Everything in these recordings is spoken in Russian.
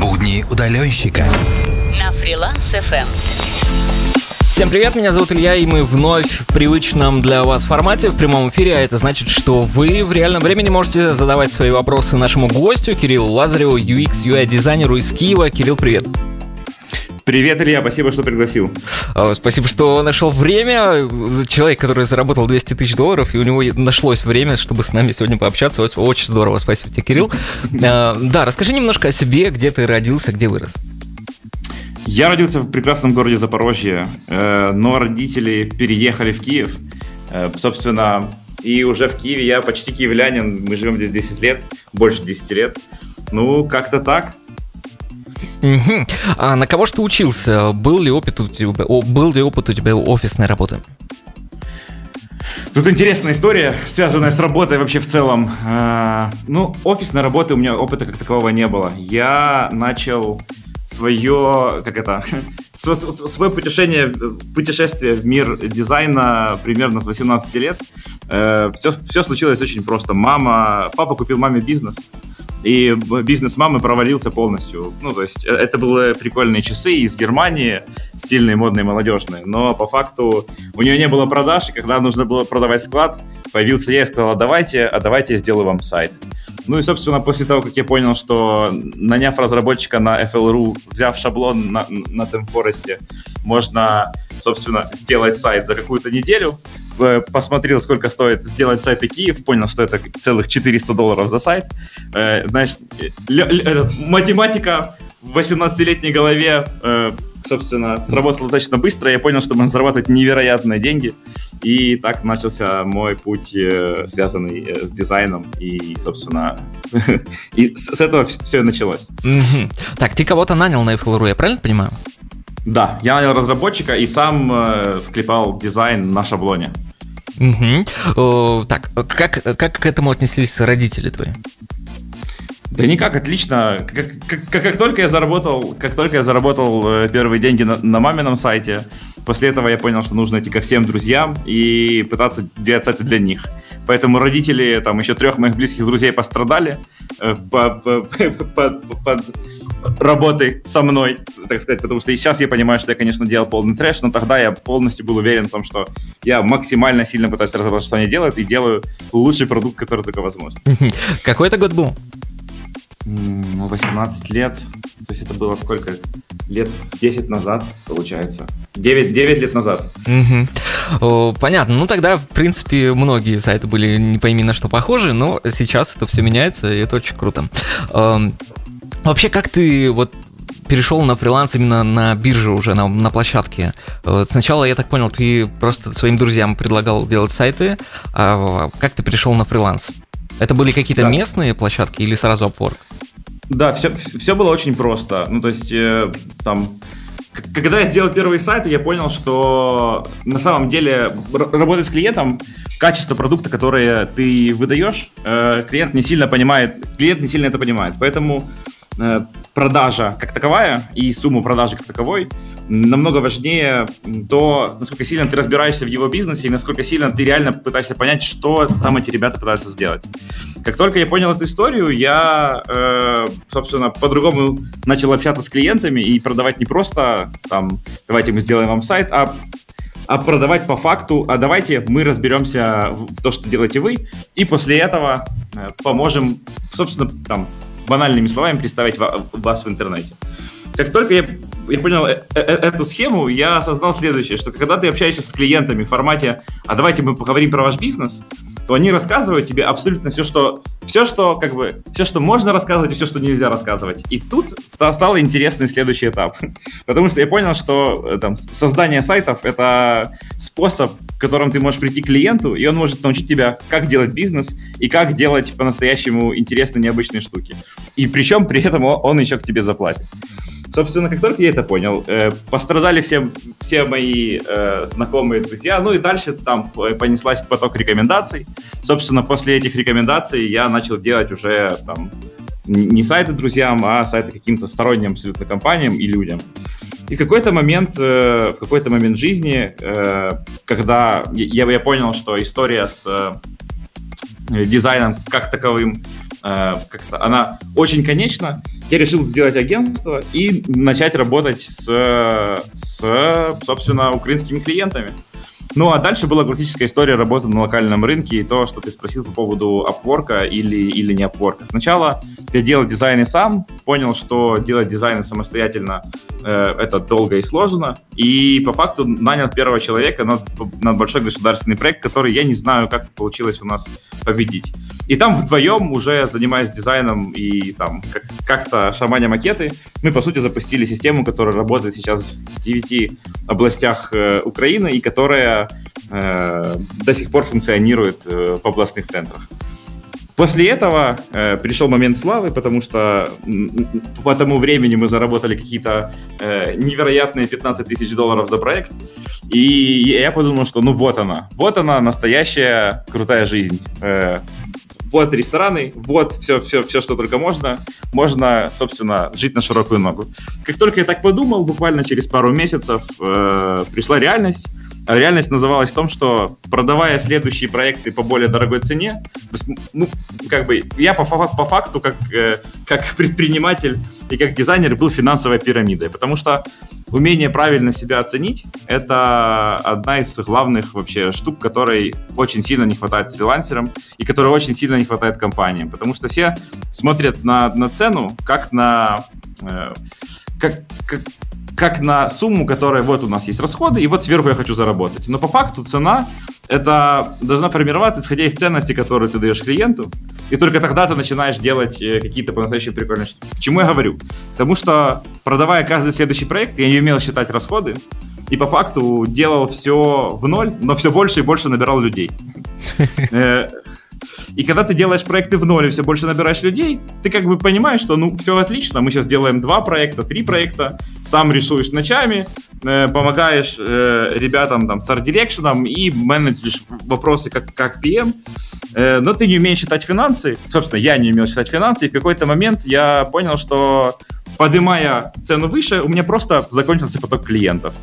Будни удаленщика. На фриланс FM. Всем привет, меня зовут Илья, и мы вновь в привычном для вас формате в прямом эфире, а это значит, что вы в реальном времени можете задавать свои вопросы нашему гостю Кириллу Лазареву, UX, UI-дизайнеру из Киева. Кирилл, привет. Привет, Илья, спасибо, что пригласил. А, спасибо, что нашел время. Человек, который заработал 200 тысяч долларов, и у него нашлось время, чтобы с нами сегодня пообщаться. Очень здорово, спасибо тебе, Кирилл. А, да, расскажи немножко о себе, где ты родился, где вырос. Я родился в прекрасном городе Запорожье, э, но родители переехали в Киев. Э, собственно, и уже в Киеве я почти киевлянин, мы живем здесь 10 лет, больше 10 лет. Ну, как-то так. Угу. А на кого ты учился? Был ли опыт у тебя, был ли опыт у тебя офисной работы? Тут интересная история, связанная с работой вообще в целом. А, ну, офисной работы у меня опыта как такового не было. Я начал свое, как это, свое путешествие, путешествие в мир дизайна примерно с 18 лет. Все, э, все случилось очень просто. Мама, папа купил маме бизнес и бизнес мамы провалился полностью. Ну, то есть э, это были прикольные часы из Германии, стильные, модные, молодежные, но по факту у нее не было продаж, и когда нужно было продавать склад, появился я и сказал, давайте, а давайте я сделаю вам сайт. Ну и, собственно, после того, как я понял, что наняв разработчика на FLRU, взяв шаблон на, на TemForest, можно, собственно, сделать сайт за какую-то неделю, посмотрел, сколько стоит сделать сайт Киев, понял, что это целых 400 долларов за сайт. Э, знаешь, математика в 18-летней голове э, собственно, сработало достаточно быстро. Я понял, что можно зарабатывать невероятные деньги. И так начался мой путь, э, связанный э, с дизайном. И, собственно, и с этого все началось. Так, ты кого-то нанял на FLRU, я правильно понимаю? Да, я нанял разработчика и сам э, склепал дизайн на шаблоне. Угу. так, как, как к этому отнеслись родители твои? Да никак, отлично. Как, как, как, только я заработал, как только я заработал э, первые деньги на, на мамином сайте, после этого я понял, что нужно идти ко всем друзьям и пытаться делать сайты для них. Поэтому родители, там еще трех моих близких друзей пострадали э, по, по, по, под работой со мной, так сказать, потому что и сейчас я понимаю, что я, конечно, делал полный трэш, но тогда я полностью был уверен в том, что я максимально сильно пытаюсь разобраться, что они делают, и делаю лучший продукт, который только возможно. Какой это год был? ну, 18 лет, то есть это было сколько? Лет 10 назад, получается. 9, 9 лет назад. Угу. Понятно. Ну, тогда, в принципе, многие сайты были не пойми на что похожи, но сейчас это все меняется, и это очень круто. Вообще, как ты вот перешел на фриланс именно на бирже уже, на, на площадке. Сначала, я так понял, ты просто своим друзьям предлагал делать сайты, а как ты перешел на фриланс? Это были какие-то да. местные площадки или сразу Upwork? Да, все, все было очень просто. Ну, то есть, э, там, когда я сделал первый сайт, я понял, что на самом деле работать с клиентом, качество продукта, которое ты выдаешь, э, клиент не сильно понимает, клиент не сильно это понимает. Поэтому продажа как таковая и сумма продажи как таковой намного важнее то, насколько сильно ты разбираешься в его бизнесе и насколько сильно ты реально пытаешься понять, что там эти ребята пытаются сделать. Как только я понял эту историю, я, э, собственно, по-другому начал общаться с клиентами и продавать не просто там, давайте мы сделаем вам сайт, а а продавать по факту, а давайте мы разберемся в то, что делаете вы, и после этого э, поможем, собственно, там, банальными словами представить вас в интернете. Как только я, я понял э -э эту схему, я осознал следующее, что когда ты общаешься с клиентами в формате «а давайте мы поговорим про ваш бизнес», то они рассказывают тебе абсолютно все, что, все, что, как бы, все, что можно рассказывать и все, что нельзя рассказывать. И тут стал интересный следующий этап. Потому что я понял, что э, там, создание сайтов — это способ, в котором ты можешь прийти к клиенту, и он может научить тебя, как делать бизнес и как делать по-настоящему интересные, необычные штуки. И причем при этом он еще к тебе заплатит. Собственно, как только я это понял, э, пострадали все, все мои э, знакомые друзья, ну и дальше там понеслась поток рекомендаций. Собственно, после этих рекомендаций я начал делать уже там не сайты друзьям, а сайты каким-то сторонним абсолютно компаниям и людям. И в какой-то момент, э, в какой-то момент жизни, э, когда я, я понял, что история с э, дизайном как таковым как-то, она очень конечна. Я решил сделать агентство и начать работать с, с собственно, украинскими клиентами. Ну, а дальше была классическая история работы на локальном рынке и то, что ты спросил по поводу Upwork или, или не Upwork. Сначала я делал дизайны сам, понял, что делать дизайны самостоятельно э, это долго и сложно, и по факту нанял первого человека на, на большой государственный проект, который я не знаю, как получилось у нас победить. И там вдвоем, уже занимаясь дизайном и там как- как-то шаманя макеты, мы, по сути, запустили систему, которая работает сейчас в 9 областях э, Украины и которая э, до сих пор функционирует э, в областных центрах. После этого э, пришел момент славы, потому что по тому времени мы заработали какие-то э, невероятные 15 тысяч долларов за проект. И я подумал, что ну вот она, вот она настоящая крутая жизнь. Э, вот рестораны, вот все, все, все, что только можно. Можно, собственно, жить на широкую ногу. Как только я так подумал, буквально через пару месяцев э, пришла реальность. А реальность называлась в том, что продавая следующие проекты по более дорогой цене, ну, как бы я по, по факту, как, э, как предприниматель и как дизайнер, был финансовой пирамидой, потому что умение правильно себя оценить — это одна из главных вообще штук, которой очень сильно не хватает фрилансерам и которой очень сильно не хватает компаниям, потому что все смотрят на, на цену как на... Э, как, как, как на сумму, которая вот у нас есть расходы, и вот сверху я хочу заработать. Но по факту цена это должна формироваться, исходя из ценности, которую ты даешь клиенту, и только тогда ты начинаешь делать э, какие-то по-настоящему прикольные штуки. К чему я говорю? Потому что, продавая каждый следующий проект, я не умел считать расходы, и по факту делал все в ноль, но все больше и больше набирал людей. И когда ты делаешь проекты в ноль и все больше набираешь людей, ты как бы понимаешь, что ну все отлично, мы сейчас делаем два проекта, три проекта, сам рисуешь ночами, э, помогаешь э, ребятам там с арт-дирекшеном и менеджишь вопросы как, как PM, э, но ты не умеешь считать финансы. Собственно, я не умел считать финансы, и в какой-то момент я понял, что поднимая цену выше, у меня просто закончился поток клиентов.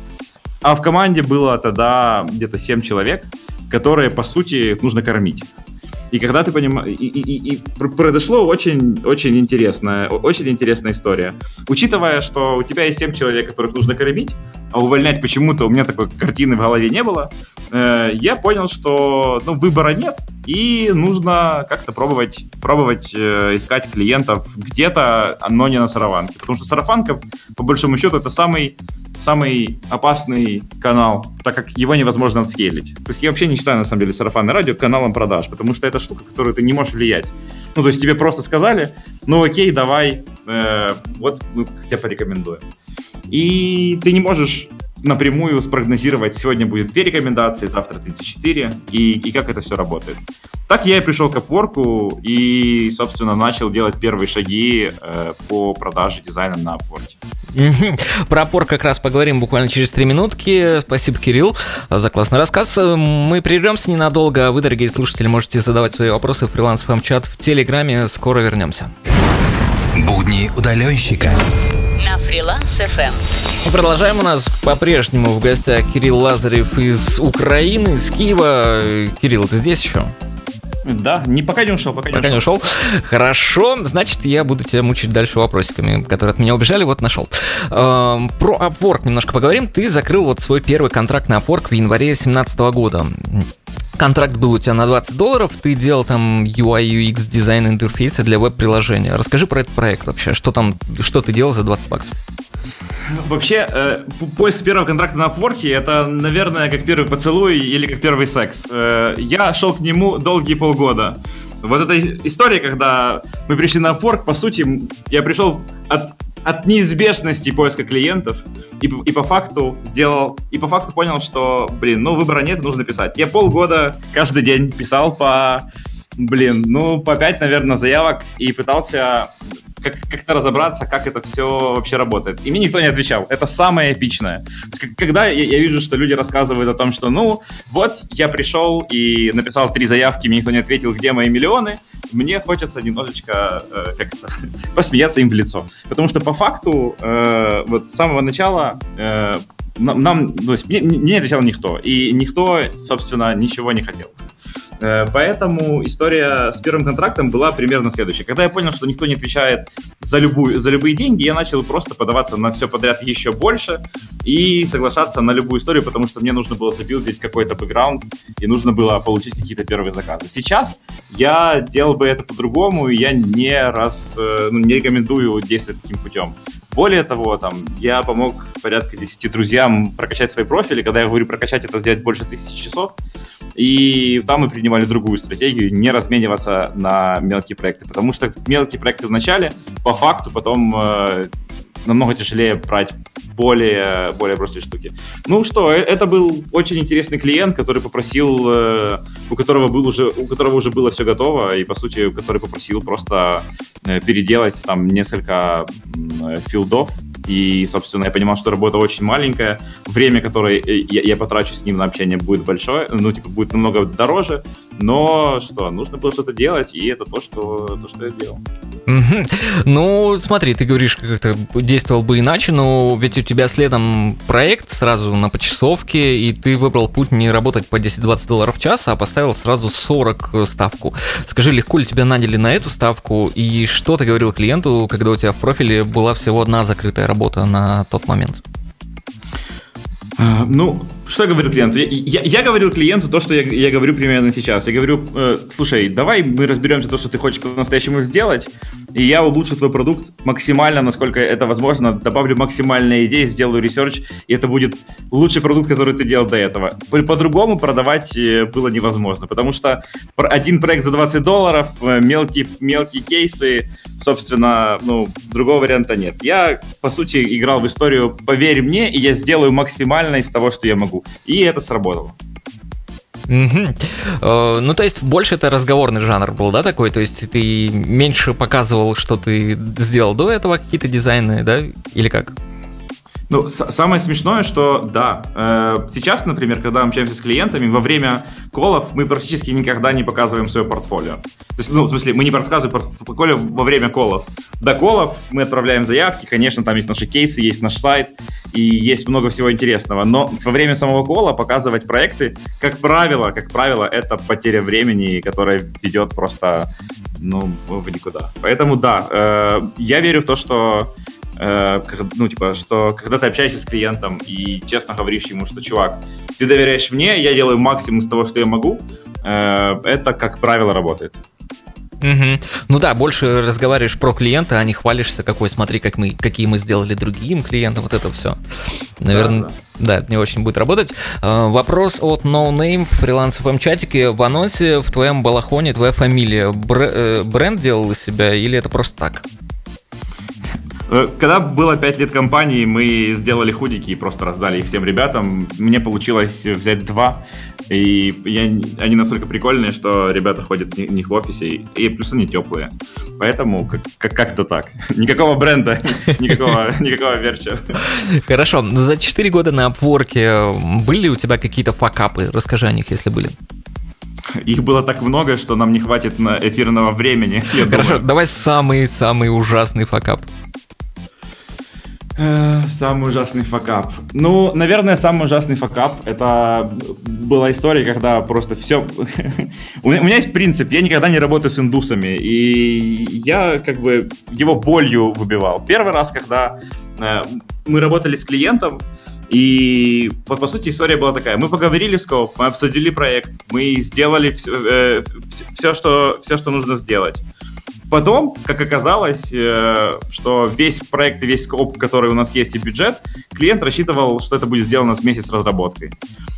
А в команде было тогда где-то 7 человек, которые, по сути, нужно кормить. И когда ты понимаешь... И, и, и произошло очень, очень интересная, очень интересная история. Учитывая, что у тебя есть 7 человек, которых нужно кормить, а увольнять почему-то у меня такой картины в голове не было, э, я понял, что ну, выбора нет, и нужно как-то пробовать, пробовать э, искать клиентов где-то, но не на сарафанке. Потому что сарафанка, по большому счету, это самый самый опасный канал, так как его невозможно отскейлить. То есть я вообще не считаю, на самом деле, сарафанное радио каналом продаж, потому что это штука, которую ты не можешь влиять. Ну, то есть тебе просто сказали, ну окей, давай, э, вот мы тебя порекомендуем. И ты не можешь напрямую спрогнозировать, сегодня будет две рекомендации, завтра 34, и, и как это все работает. Так я и пришел к Upwork и, собственно, начал делать первые шаги э, по продаже дизайна на Upwork. Про Upwork как раз поговорим буквально через три минутки. Спасибо, Кирилл, за классный рассказ. Мы прервемся ненадолго. Вы, дорогие слушатели, можете задавать свои вопросы в фриланс чат в Телеграме. Скоро вернемся. Будни удаленщика на Фриланс FM. Мы продолжаем. У нас по-прежнему в гостях Кирилл Лазарев из Украины, из Киева. Кирилл, ты здесь еще? Да, не пока не ушел, пока, пока не ушел. Хорошо, значит, я буду тебя мучить дальше вопросиками, которые от меня убежали, вот нашел. Эм, про Upwork немножко поговорим. Ты закрыл вот свой первый контракт на Upwork в январе 2017 года. Контракт был у тебя на 20 долларов, ты делал там UI, UX, дизайн интерфейса для веб-приложения. Расскажи про этот проект вообще, что там, что ты делал за 20 баксов? Вообще, э, поиск первого контракта на Upwork это, наверное, как первый поцелуй или как первый секс. Э, я шел к нему долгие полгода. Вот эта история, когда мы пришли на Upwork, по сути, я пришел от, от неизбежности поиска клиентов и, и по факту сделал, и по факту понял, что, блин, ну выбора нет, нужно писать. Я полгода каждый день писал по, блин, ну по 5, наверное, заявок и пытался как, как-то разобраться, как это все вообще работает. И мне никто не отвечал. Это самое эпичное. Когда я, я вижу, что люди рассказывают о том, что, ну, вот я пришел и написал три заявки, мне никто не ответил, где мои миллионы, мне хочется немножечко э, как-то посмеяться им в лицо. Потому что по факту э, вот с самого начала э, нам, нам, то есть мне, мне не отвечал никто, и никто, собственно, ничего не хотел. Э, поэтому история с первым контрактом была примерно следующая. Когда я понял, что никто не отвечает за, любую, за любые деньги, я начал просто подаваться на все подряд еще больше и соглашаться на любую историю, потому что мне нужно было забилдить какой-то бэкграунд и нужно было получить какие-то первые заказы. Сейчас я делал бы это по-другому, и я не раз э, ну, не рекомендую действовать таким путем. Более того, там, я помог порядка 10 друзьям прокачать свои профили. Когда я говорю прокачать, это сделать больше тысячи часов. И там мы принимали другую стратегию, не размениваться на мелкие проекты. Потому что мелкие проекты в начале, по факту, потом э, намного тяжелее брать более, более простые штуки. Ну что, э, это был очень интересный клиент, который попросил, э, у которого, был уже, у которого уже было все готово, и, по сути, который попросил просто э, переделать там несколько филдов, и, собственно, я понимал, что работа очень маленькая, время, которое я, я потрачу с ним на общение, будет большое, ну, типа, будет намного дороже, но что, нужно было что-то делать, и это то, что, то, что я делал. Ну, смотри, ты говоришь, как то действовал бы иначе, но ведь у тебя следом проект сразу на почасовке, и ты выбрал путь не работать по 10-20 долларов в час, а поставил сразу 40 ставку. Скажи, легко ли тебя наняли на эту ставку, и что ты говорил клиенту, когда у тебя в профиле была всего одна закрытая работа на тот момент? А, ну, что говорю клиенту? Я, я, я говорил клиенту то, что я, я говорю примерно сейчас. Я говорю, э, слушай, давай мы разберемся то, что ты хочешь по-настоящему сделать, и я улучшу твой продукт максимально, насколько это возможно, добавлю максимальные идеи, сделаю research, и это будет лучший продукт, который ты делал до этого. По-другому продавать э, было невозможно, потому что один проект за 20 долларов, э, мелкие, мелкие кейсы, собственно, ну, другого варианта нет. Я, по сути, играл в историю «Поверь мне, и я сделаю максимально из того, что я могу» могу. И это сработало. Угу. Ну, то есть, больше это разговорный жанр был, да, такой? То есть, ты меньше показывал, что ты сделал до этого, какие-то дизайны, да? Или как? Ну, самое смешное, что да, э, сейчас, например, когда мы общаемся с клиентами, во время колов мы практически никогда не показываем свое портфолио. То есть, ну, в смысле, мы не показываем портфолио во время колов. До колов мы отправляем заявки, конечно, там есть наши кейсы, есть наш сайт, и есть много всего интересного. Но во время самого кола показывать проекты, как правило, как правило, это потеря времени, которая ведет просто, ну, в никуда. Поэтому, да, э, я верю в то, что ну, типа, что когда ты общаешься с клиентом и честно говоришь ему, что, чувак, ты доверяешь мне, я делаю максимум из того, что я могу, э, это, как правило, работает. Угу. Ну да, больше разговариваешь про клиента, а не хвалишься, какой, смотри, как мы, какие мы сделали другим клиентам, вот это все. Наверное, да, да. да не очень будет работать. Э, вопрос от No Name в фрилансовом чатике. В анонсе в твоем балахоне твоя фамилия. Бр- бренд делал из себя или это просто так? Э, когда было 5 лет компании, мы сделали худики и просто раздали их всем ребятам. Мне получилось взять два, и я, они настолько прикольные, что ребята ходят в них в офисе, и плюс они теплые. Поэтому как- как-то так. Никакого бренда, никакого, никакого верча. Хорошо. За 4 года на Upwork были у тебя какие-то факапы? Расскажи о них, если были. Их было так много, что нам не хватит на эфирного времени. Хорошо, думаю. давай самый-самый ужасный факап. Э, самый ужасный факап. Ну, наверное, самый ужасный факап это была история, когда просто все... у, меня, у меня есть принцип, я никогда не работаю с индусами, и я как бы его болью выбивал. Первый раз, когда э, мы работали с клиентом, и по, по сути история была такая. Мы поговорили с Коп, мы обсудили проект, мы сделали все, э, все, что, все, что нужно сделать. Потом, как оказалось, э, что весь проект и весь скоп, который у нас есть и бюджет, клиент рассчитывал, что это будет сделано с месяц разработкой.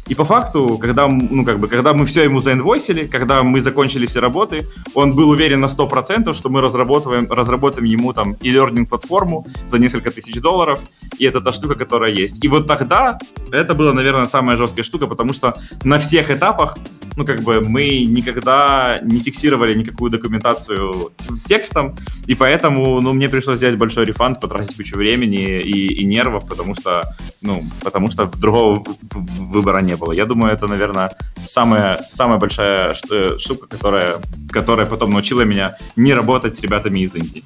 И по факту, когда, ну, как бы, когда мы все ему заинвойсили, когда мы закончили все работы, он был уверен на 100%, что мы разработаем, разработаем ему там и learning платформу за несколько тысяч долларов, и это та штука, которая есть. И вот тогда это была, наверное, самая жесткая штука, потому что на всех этапах ну, как бы мы никогда не фиксировали никакую документацию текстом, и поэтому, ну, мне пришлось сделать большой рефанд, потратить кучу времени и, и нервов, потому что, ну, потому что другого выбора не было. Я думаю, это, наверное, самая, самая большая штука, которая, которая потом научила меня не работать с ребятами из Индии.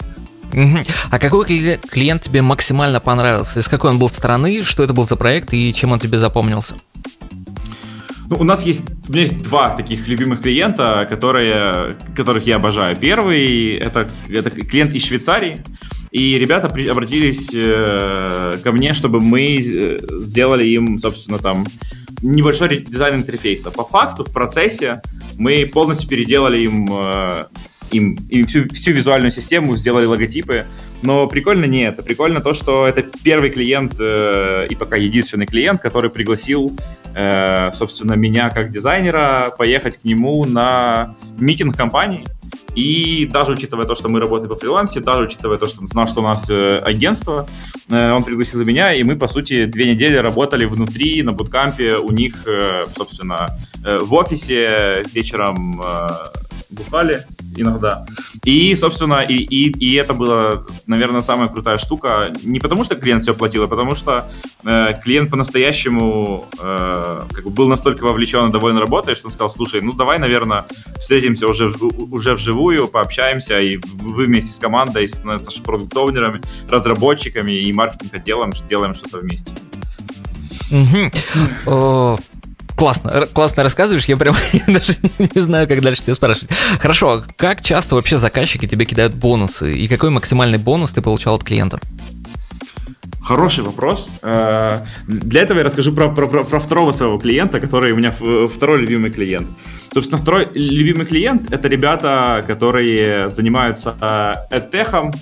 А какой клиент тебе максимально понравился? Из какой он был страны, что это был за проект и чем он тебе запомнился? Ну, у нас есть, у меня есть два таких любимых клиента, которые, которых я обожаю. Первый это, это клиент из Швейцарии, и ребята при, обратились э, ко мне, чтобы мы э, сделали им, собственно, там небольшой дизайн интерфейса. По факту, в процессе мы полностью переделали им, э, им, им всю, всю визуальную систему, сделали логотипы. Но прикольно не это. Прикольно то, что это первый клиент э, и пока единственный клиент, который пригласил, э, собственно, меня как дизайнера поехать к нему на митинг компании. И даже учитывая то, что мы работаем по фрилансе, даже учитывая то, что он знал, что у нас э, агентство, э, он пригласил меня, и мы, по сути, две недели работали внутри, на буткампе у них, э, собственно, э, в офисе вечером э, бухали иногда. И, собственно, и, и, и это была, наверное, самая крутая штука. Не потому, что клиент все платил, а потому что э, клиент по-настоящему э, как бы был настолько вовлечен и доволен работой, что он сказал, слушай, ну давай, наверное, встретимся уже, уже вживую, пообщаемся, и вы вместе с командой, с, нашими продукт-оунерами, разработчиками и маркетинг-отделом сделаем что-то вместе. Угу классно, классно рассказываешь, я прям даже не знаю, как дальше тебя спрашивать. Хорошо, как часто вообще заказчики тебе кидают бонусы, и какой максимальный бонус ты получал от клиента? Хороший вопрос. Э, для этого я расскажу про, про, про, второго своего клиента, который у меня второй любимый клиент. Собственно, второй любимый клиент — это ребята, которые занимаются эдтехом,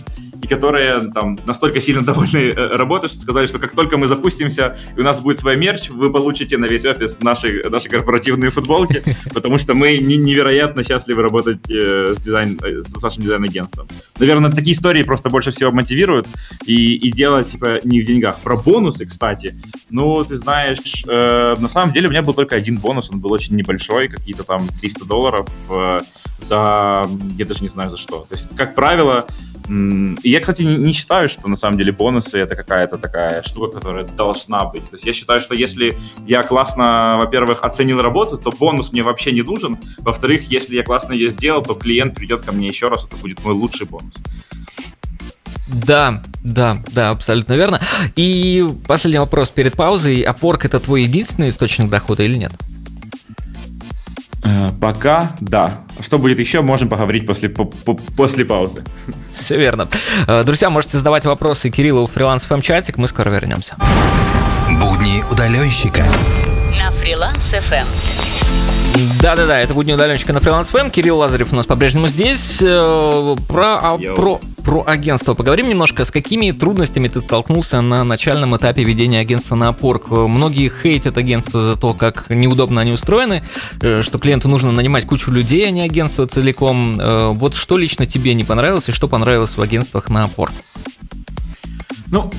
и которые там настолько сильно довольны э, работой, что сказали, что как только мы запустимся, и у нас будет свой мерч, вы получите на весь офис наши, наши корпоративные футболки, потому что мы невероятно счастливы работать э, с, дизайн, э, с вашим дизайн-агентством. Наверное, такие истории просто больше всего мотивируют, и, и дело, типа, не в деньгах. Про бонусы, кстати, ну, ты знаешь, э, на самом деле у меня был только один бонус, он был очень небольшой, какие-то там 300 долларов э, за, я даже не знаю за что. То есть, как правило, я, кстати, не считаю, что на самом деле бонусы это какая-то такая штука, которая должна быть. То есть я считаю, что если я классно, во-первых, оценил работу, то бонус мне вообще не нужен. Во-вторых, если я классно ее сделал, то клиент придет ко мне еще раз, это будет мой лучший бонус. Да, да, да, абсолютно верно. И последний вопрос перед паузой. Upwork это твой единственный источник дохода или нет? Э, пока да. Что будет еще, можем поговорить после, по, по, после паузы. Все верно. Э, друзья, можете задавать вопросы Кириллу в фриланс ФМ чатик, мы скоро вернемся. Будни удаленщика. На фриланс ФМ. Да-да-да, это будни удаленщика на фриланс ФМ. Кирилл Лазарев у нас по-прежнему здесь. Э, про, а, про, про агентство поговорим немножко. С какими трудностями ты столкнулся на начальном этапе ведения агентства на Upwork? Многие хейтят агентство за то, как неудобно они устроены, э, что клиенту нужно нанимать кучу людей, а не агентство целиком. Э, вот что лично тебе не понравилось и что понравилось в агентствах на Upwork? Ну,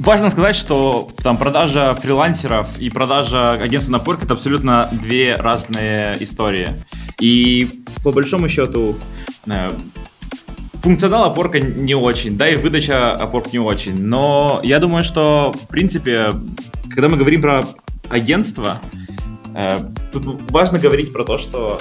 важно сказать, что там продажа фрилансеров и продажа агентства на Upwork это абсолютно две разные истории. И по большому счету э, функционал опорка не очень, да, и выдача опорк не очень. Но я думаю, что, в принципе, когда мы говорим про агентство, э, тут важно говорить про то, что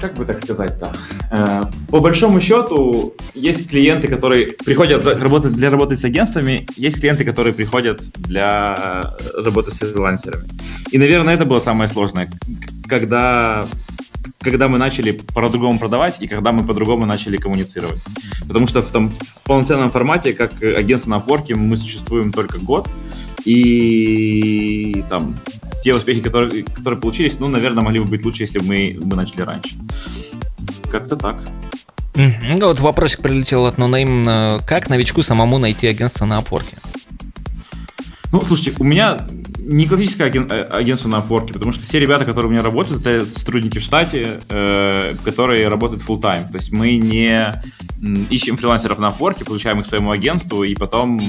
как бы так сказать-то? Э, по большому счету, есть клиенты, которые приходят работать для работы с агентствами, есть клиенты, которые приходят для работы с фрилансерами. И, наверное, это было самое сложное, когда когда мы начали по-другому продавать и когда мы по-другому начали коммуницировать. Потому что в, там, в полноценном формате, как агентство на Upwork, мы существуем только год, и там те успехи, которые, которые получились, ну, наверное, могли бы быть лучше, если бы мы, мы начали раньше. Как-то так. Mm-hmm. Вот вопросик прилетел от NoName. Как новичку самому найти агентство на опорке? Ну, слушайте, у меня не классическое аген, э, агентство на Upwork, потому что все ребята, которые у меня работают, это сотрудники в штате, э, которые работают full time. То есть мы не ищем фрилансеров на Upwork, получаем их своему агентству и потом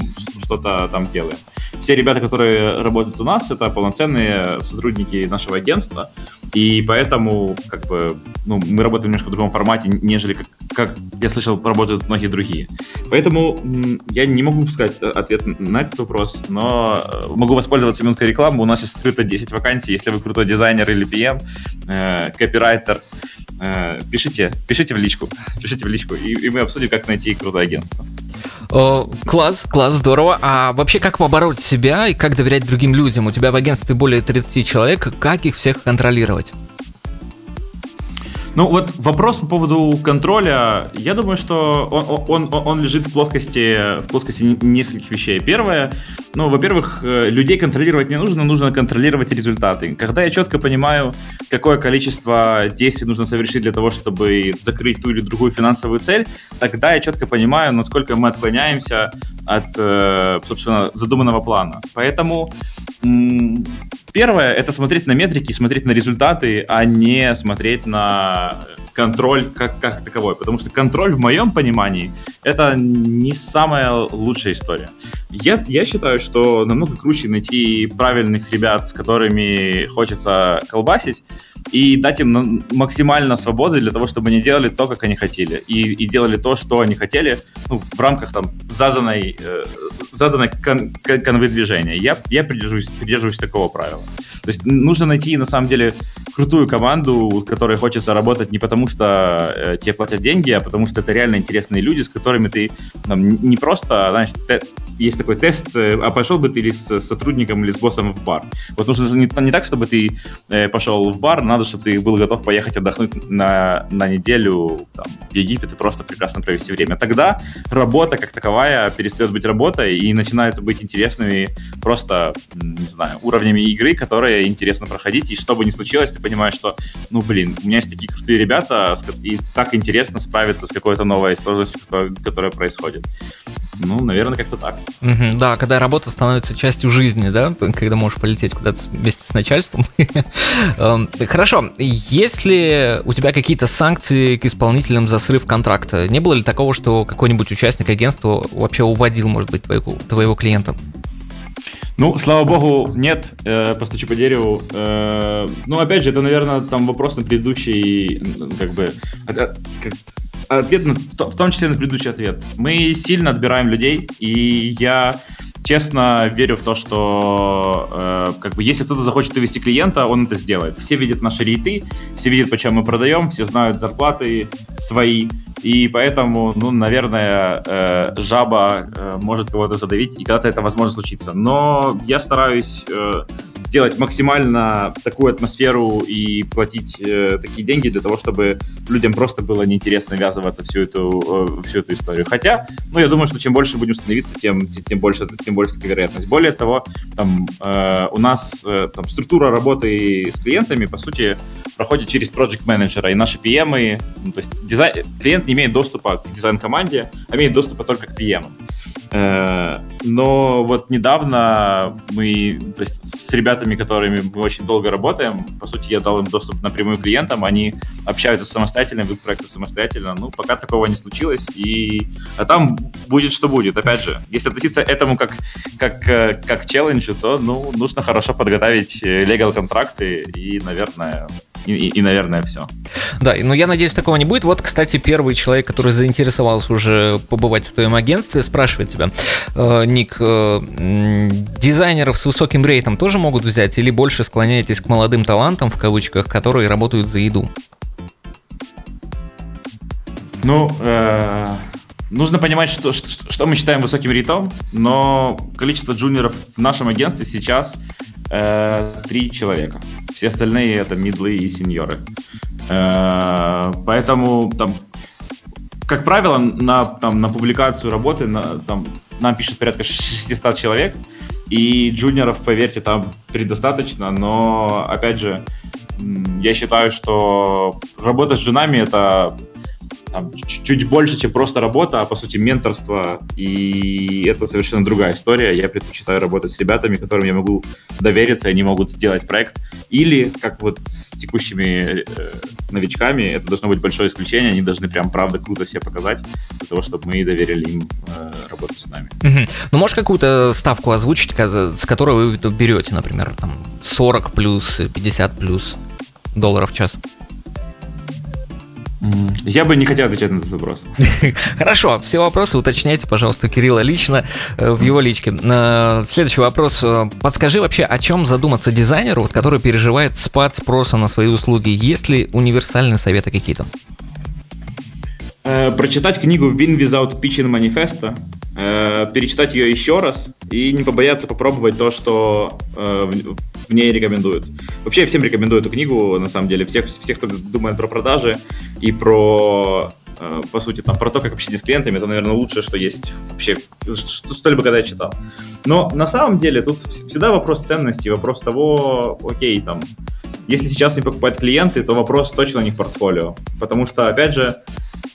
что-то там делаем. Все ребята, которые работают у нас, это полноценные сотрудники нашего агентства, и поэтому как бы, ну, мы работаем немножко в другом формате, нежели как, как я слышал, работают многие другие. Поэтому я не могу сказать ответ на этот вопрос, но э, могу воспользоваться минуткой рекламы. У нас есть открыто 10 вакансий. Если вы крутой дизайнер или PM, э, копирайтер, э, пишите, пишите в личку, пишите в личку, и, и мы обсудим, как найти крутое агентство. Класс, класс, здорово. А вообще, как побороть себя и как доверять другим людям? У тебя в агентстве более 30 человек, как их всех контролировать? Ну вот вопрос по поводу контроля, я думаю, что он, он, он лежит в плоскости, в плоскости нескольких вещей. Первое, ну, во-первых, э, людей контролировать не нужно, нужно контролировать результаты. Когда я четко понимаю, какое количество действий нужно совершить для того, чтобы закрыть ту или другую финансовую цель, тогда я четко понимаю, насколько мы отклоняемся от, э, собственно, задуманного плана. Поэтому Первое — это смотреть на метрики, смотреть на результаты, а не смотреть на контроль как, как таковой. Потому что контроль, в моем понимании, это не самая лучшая история. Я, я считаю, что намного круче найти правильных ребят, с которыми хочется колбасить, и дать им максимально свободы для того, чтобы они делали то, как они хотели, и, и делали то, что они хотели ну, в рамках там заданной, э, заданной кон, конвы движения. Я, я придерживаюсь, придерживаюсь такого правила. То есть нужно найти, на самом деле, крутую команду, с которой хочется работать не потому, что э, тебе платят деньги, а потому что это реально интересные люди, с которыми ты там, не просто, знаешь, те, есть такой тест, э, а пошел бы ты или с сотрудником, или с боссом в бар. Вот нужно не, не так, чтобы ты э, пошел в бар, надо, чтобы ты был готов поехать отдохнуть на, на неделю там, в Египет и просто прекрасно провести время. Тогда работа как таковая перестает быть работой и начинает быть интересными просто, не знаю, уровнями игры, которые интересно проходить, и что бы ни случилось, ты понимаешь, что, ну, блин, у меня есть такие крутые ребята, и так интересно справиться с какой-то новой сложностью, которая, происходит. Ну, наверное, как-то так. Угу, да, когда работа становится частью жизни, да, когда можешь полететь куда-то вместе с начальством. Эм, хорошо, есть ли у тебя какие-то санкции к исполнителям за срыв контракта? Не было ли такого, что какой-нибудь участник агентства вообще уводил, может быть, твоего, твоего клиента? Ну, слава богу, нет, э, постучу по дереву. Э, ну, опять же, это, наверное, там вопрос на предыдущий, как бы, как, ответ на, в том числе на предыдущий ответ. Мы сильно отбираем людей, и я честно верю в то, что э, как бы если кто-то захочет увести клиента, он это сделает. Все видят наши рейты, все видят, почем мы продаем, все знают зарплаты свои, и поэтому, ну, наверное, э, жаба э, может кого-то задавить, и когда-то это возможно случиться. Но я стараюсь э, сделать максимально такую атмосферу и платить э, такие деньги для того, чтобы людям просто было неинтересно ввязываться всю эту, э, всю эту историю. Хотя, ну, я думаю, что чем больше будем становиться, тем, тем больше, тем больше такая вероятность. Более того, там, э, у нас э, там, структура работы с клиентами, по сути, проходит через project менеджера и наши PM, ну, то есть дизайн, клиент не имеет доступа к дизайн-команде, а имеет доступа только к PM. Э, но вот недавно мы, то есть с ребятами, которыми мы очень долго работаем, по сути, я дал им доступ напрямую клиентам, они общаются самостоятельно, ведут проекты самостоятельно. Ну, пока такого не случилось, и а там будет, что будет. Опять же, если относиться этому как, как, э, как к челленджу, то, ну, нужно хорошо подготовить legal контракты и, наверное, и, и, и, наверное, все. Да, но я надеюсь, такого не будет. Вот, кстати, первый человек, который заинтересовался уже побывать в твоем агентстве, спрашивает тебя, э, Ник, э, дизайнеров с высоким рейтом тоже могут взять или больше склоняетесь к молодым талантам, в кавычках, которые работают за еду? Ну, э, нужно понимать, что, что, что мы считаем высоким рейтом, но количество джуниоров в нашем агентстве сейчас э, три человека. Все остальные это мидлы и сеньоры. Э, поэтому там, как правило, на, там, на публикацию работы на, там, нам пишет порядка 600 человек, и джуниоров, поверьте, там предостаточно, но, опять же, я считаю, что работа с джунами — это там, чуть больше, чем просто работа, а по сути менторство, и это совершенно другая история. Я предпочитаю работать с ребятами, которым я могу довериться, и они могут сделать проект. Или, как вот с текущими э, новичками, это должно быть большое исключение, они должны прям правда круто все показать, для того, чтобы мы доверили им э, работать с нами. Угу. Ну, можешь какую-то ставку озвучить, с которой вы берете, например, там 40 плюс, 50 плюс долларов в час? Я бы не хотел отвечать на этот вопрос. Хорошо, все вопросы уточняйте, пожалуйста, Кирилла лично э, в его личке. Э, следующий вопрос. Э, подскажи вообще, о чем задуматься дизайнеру, который переживает спад спроса на свои услуги? Есть ли универсальные советы какие-то? Прочитать книгу Win Without Pitching Manifesto. Э, перечитать ее еще раз и не побояться попробовать то, что э, в, ней рекомендуют. Вообще всем рекомендую эту книгу, на самом деле, всех, всех кто думает про продажи и про э, по сути, там, про то, как общаться с клиентами, это, наверное, лучшее, что есть вообще, что-либо, когда я читал. Но на самом деле тут всегда вопрос ценности, вопрос того, окей, там, если сейчас не покупают клиенты, то вопрос точно не в портфолио. Потому что, опять же,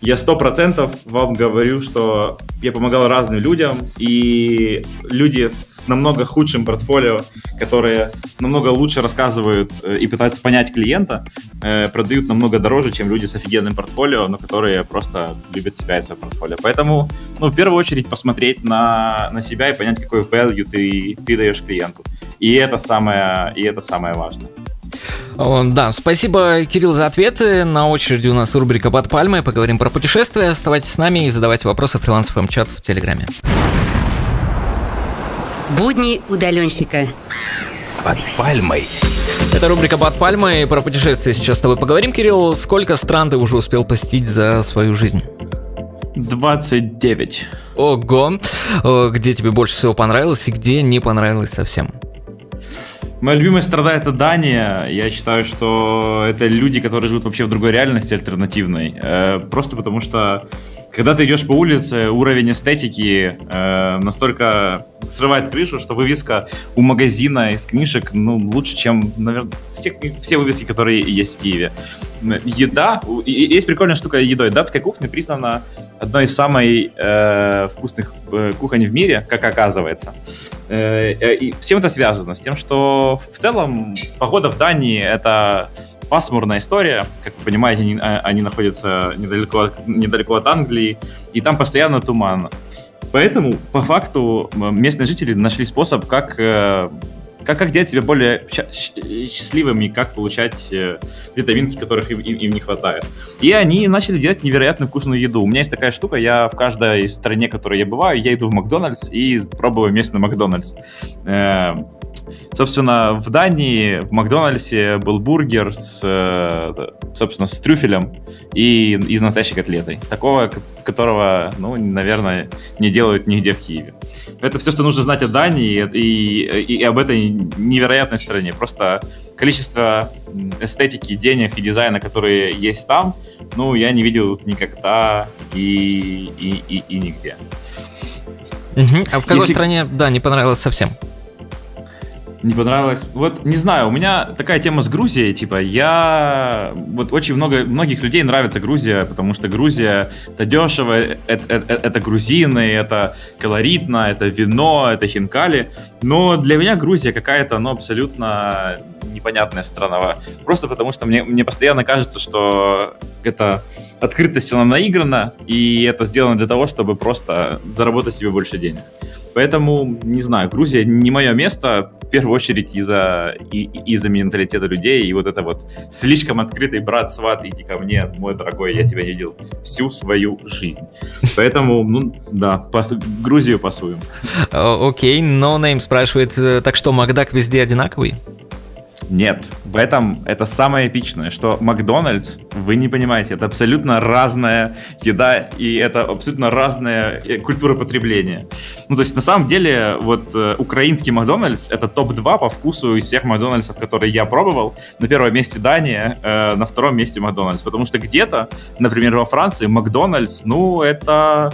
я сто процентов вам говорю, что я помогал разным людям, и люди с намного худшим портфолио, которые намного лучше рассказывают э, и пытаются понять клиента, э, продают намного дороже, чем люди с офигенным портфолио, но которые просто любят себя и свое портфолио. Поэтому, ну, в первую очередь посмотреть на, на себя и понять, какой value ты, ты даешь клиенту. И это самое, и это самое важное. Да, спасибо, Кирилл, за ответы. На очереди у нас рубрика «Под пальмой». Поговорим про путешествия. Оставайтесь с нами и задавайте вопросы фрилансов чат в Телеграме. Будни удаленщика. Под пальмой. Это рубрика «Под пальмой». Про путешествия сейчас с тобой поговорим, Кирилл. Сколько стран ты уже успел посетить за свою жизнь? 29. Ого! Где тебе больше всего понравилось и где не понравилось совсем? Моя любимая страна это Дания. Я считаю, что это люди, которые живут вообще в другой реальности альтернативной. Э, просто потому что когда ты идешь по улице, уровень эстетики э, настолько срывает крышу, что вывеска у магазина из книжек, ну, лучше, чем, наверное, все, все вывески, которые есть в Киеве. Еда, есть прикольная штука едой. Датская кухня признана одной из самых э, вкусных э, кухонь в мире, как оказывается. Э, э, и с чем это связано? С тем, что в целом погода в Дании это пасмурная история. Как вы понимаете, они, а, они находятся недалеко, недалеко от Англии, и там постоянно туман. Поэтому, по факту, местные жители нашли способ, как э, как, как делать себя более счастливым и как получать э, витаминки, которых им, им, им не хватает. И они начали делать невероятно вкусную еду. У меня есть такая штука, я в каждой стране, в которой я бываю, я иду в Макдональдс и пробую местный Макдональдс. Собственно, в Дании в Макдональдсе был бургер с, э, собственно, с трюфелем и из настоящей котлетой. Такого, которого, ну, наверное, не делают нигде в Киеве. Это все, что нужно знать о Дании и, и, и об этой невероятной стране. Просто количество эстетики, денег и дизайна, которые есть там, ну, я не видел никогда и, и, и, и нигде. Угу. А в какой Если... стране, да, не понравилось совсем? Не понравилось. Вот, не знаю, у меня такая тема с Грузией, типа, я... Вот очень много, многих людей нравится Грузия, потому что Грузия это дешево, это, это, это грузины, это колоритно, это вино, это хинкали. Но для меня Грузия какая-то, ну, абсолютно непонятная страна. Просто потому что мне, мне постоянно кажется, что это открытость, она наиграна, и это сделано для того, чтобы просто заработать себе больше денег. Поэтому, не знаю, Грузия не мое место, в первую очередь из-за из-за менталитета людей, и вот это вот слишком открытый брат, сват, иди ко мне, мой дорогой, я тебя не видел всю свою жизнь. Поэтому, ну, да, пас, Грузию пасуем. Окей, okay, No Name спрашивает, э, так что, Макдак везде одинаковый? Нет, в этом это самое эпичное, что Макдональдс, вы не понимаете, это абсолютно разная еда и это абсолютно разная э, культура потребления. Ну, то есть, на самом деле, вот э, украинский Макдональдс это топ-2 по вкусу из всех Макдональдсов, которые я пробовал. На первом месте Дания, э, на втором месте Макдональдс. Потому что где-то, например, во Франции Макдональдс, ну, это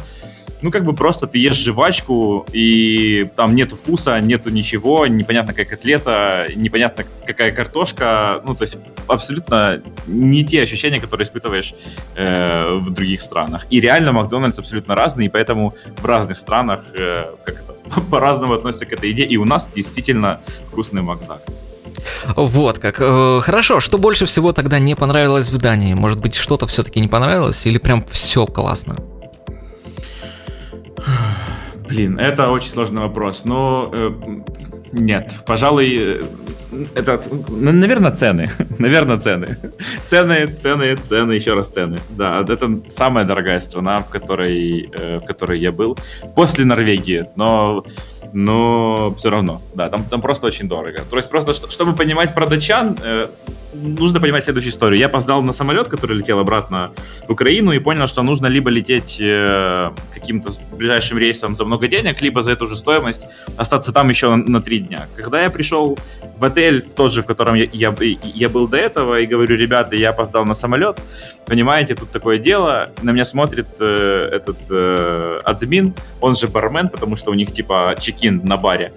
ну, как бы просто ты ешь жвачку, и там нету вкуса, нету ничего, непонятно какая котлета, непонятно какая картошка, ну, то есть абсолютно не те ощущения, которые испытываешь э, в других странах. И реально Макдональдс абсолютно разный, и поэтому в разных странах э, как это, по-разному относятся к этой еде, и у нас действительно вкусный Макдак. Вот как. Э, хорошо, что больше всего тогда не понравилось в Дании? Может быть, что-то все-таки не понравилось или прям все классно? Блин, это очень сложный вопрос. Но э, нет, пожалуй, э, это, наверное, цены. наверное, цены. цены, цены, цены, еще раз цены. Да, это самая дорогая страна, в которой, э, в которой я был. После Норвегии, но но все равно, да, там, там просто очень дорого. То есть просто, чтобы понимать про датчан, э, нужно понимать следующую историю. Я опоздал на самолет, который летел обратно в Украину, и понял, что нужно либо лететь э, каким-то ближайшим рейсом за много денег, либо за эту же стоимость остаться там еще на, на три дня. Когда я пришел в отель, в тот же, в котором я, я, я был до этого, и говорю, ребята, я опоздал на самолет, понимаете, тут такое дело, на меня смотрит э, этот э, админ, он же бармен, потому что у них типа чекин на баре.